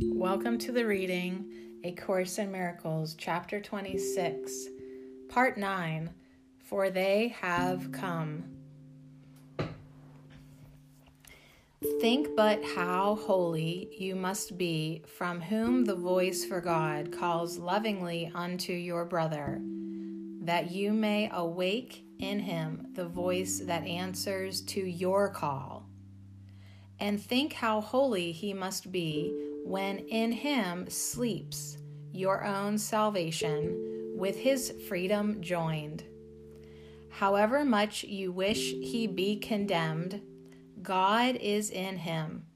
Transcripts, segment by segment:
Welcome to the reading A Course in Miracles, Chapter 26, Part 9 For They Have Come. Think but how holy you must be, from whom the voice for God calls lovingly unto your brother, that you may awake in him the voice that answers to your call. And think how holy he must be when in him sleeps your own salvation with his freedom joined. However much you wish he be condemned, God is in him.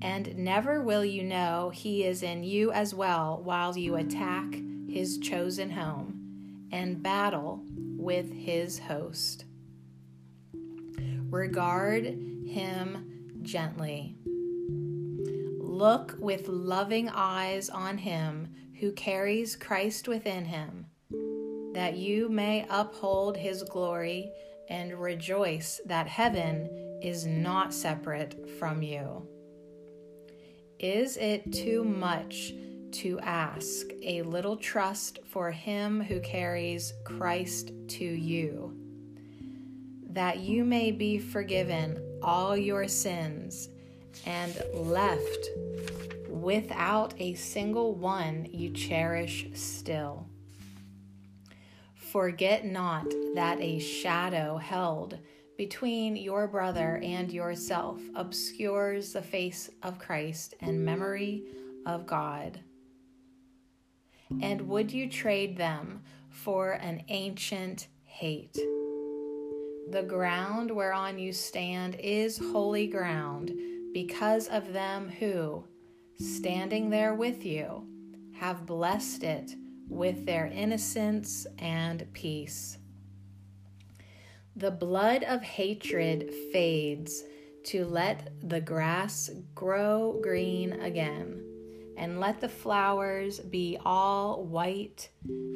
And never will you know he is in you as well while you attack his chosen home and battle with his host. Regard him gently. Look with loving eyes on him who carries Christ within him, that you may uphold his glory and rejoice that heaven is not separate from you. Is it too much to ask a little trust for him who carries Christ to you, that you may be forgiven all your sins and left without a single one you cherish still? Forget not that a shadow held between your brother and yourself obscures the face of Christ and memory of God. And would you trade them for an ancient hate? The ground whereon you stand is holy ground because of them who, standing there with you, have blessed it with their innocence and peace. The blood of hatred fades to let the grass grow green again, and let the flowers be all white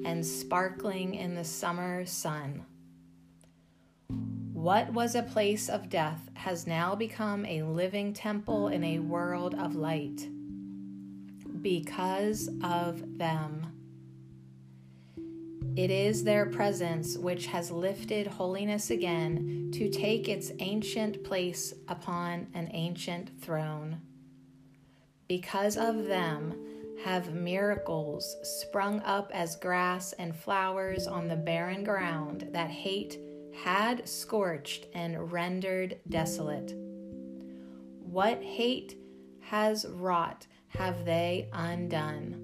and sparkling in the summer sun. What was a place of death has now become a living temple in a world of light because of them. It is their presence which has lifted holiness again to take its ancient place upon an ancient throne. Because of them have miracles sprung up as grass and flowers on the barren ground that hate had scorched and rendered desolate. What hate has wrought have they undone.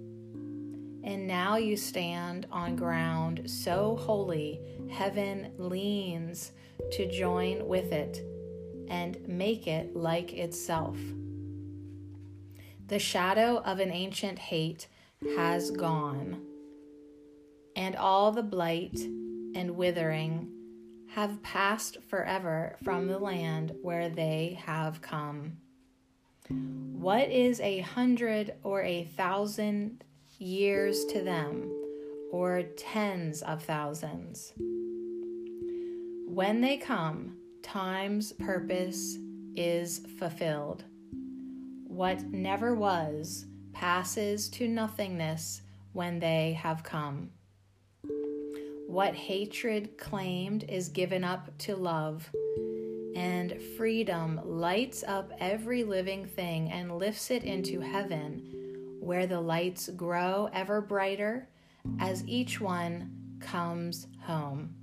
And now you stand on ground so holy, heaven leans to join with it and make it like itself. The shadow of an ancient hate has gone, and all the blight and withering have passed forever from the land where they have come. What is a hundred or a thousand years to them, or tens of thousands? When they come, time's purpose is fulfilled. What never was passes to nothingness when they have come. What hatred claimed is given up to love and freedom lights up every living thing and lifts it into heaven, where the lights grow ever brighter as each one comes home.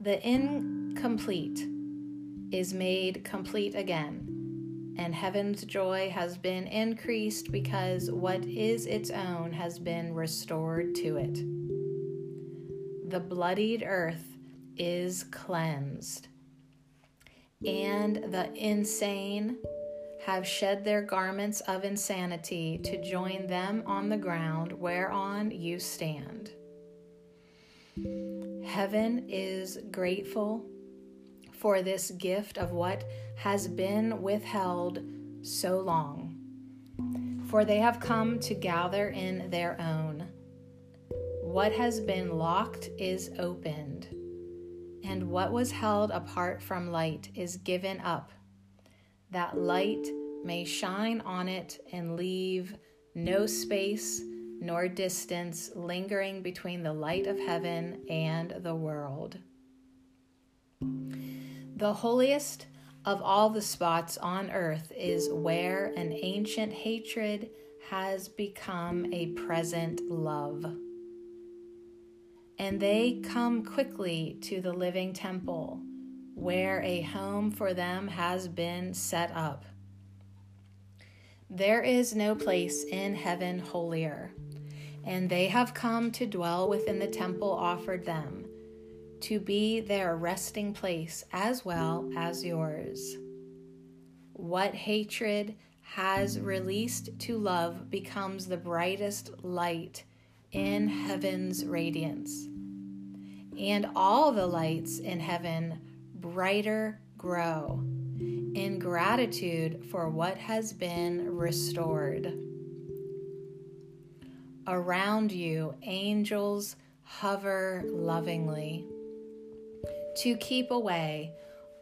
The incomplete is made complete again, and heaven's joy has been increased because what is its own has been restored to it. The bloodied earth is cleansed and the insane have shed their garments of insanity to join them on the ground whereon you stand. Heaven is grateful for this gift of what has been withheld so long, for they have come to gather in their own. What has been locked is opened and what was held apart from light is given up, that light may shine on it and leave no space nor distance lingering between the light of heaven and the world. The holiest of all the spots on earth is where an ancient hatred has become a present love. And they come quickly to the living temple, where a home for them has been set up. There is no place in heaven holier, and they have come to dwell within the temple offered them, to be their resting place as well as yours. What hatred has released to love becomes the brightest light in heaven's radiance. And all the lights in heaven brighter grow in gratitude for what has been restored. Around you, angels hover lovingly to keep away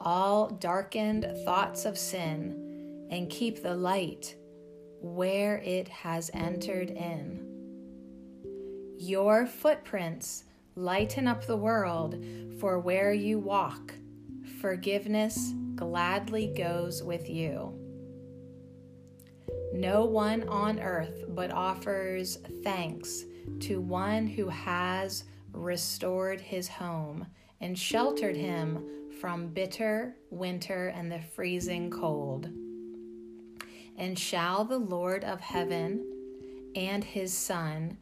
all darkened thoughts of sin and keep the light where it has entered in. Your footprints lighten up the world, for where you walk, forgiveness gladly goes with you. No one on earth but offers thanks to one who has restored his home and sheltered him from bitter winter and the freezing cold. And shall the Lord of heaven and his Son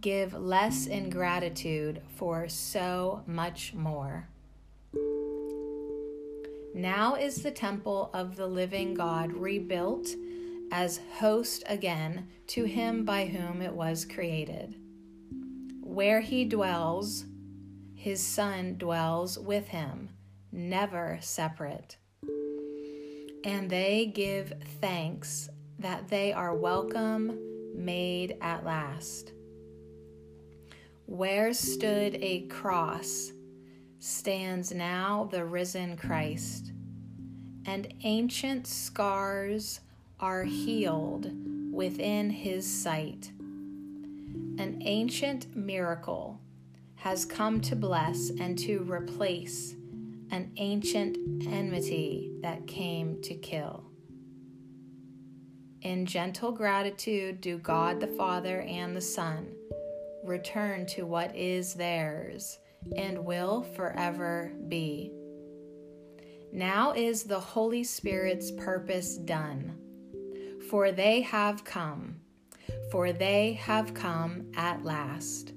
give less in gratitude for so much more. Now is the temple of the living God rebuilt as host again to him by whom it was created. Where he dwells, his Son dwells with him, never separate. And they give thanks that they are welcome made at last. Where stood a cross stands now the risen Christ, and ancient scars are healed within his sight. An ancient miracle has come to bless and to replace an ancient enmity that came to kill. In gentle gratitude, do God the Father and the Son return to what is theirs and will forever be. Now is the Holy Spirit's purpose done, for they have come, for they have come at last.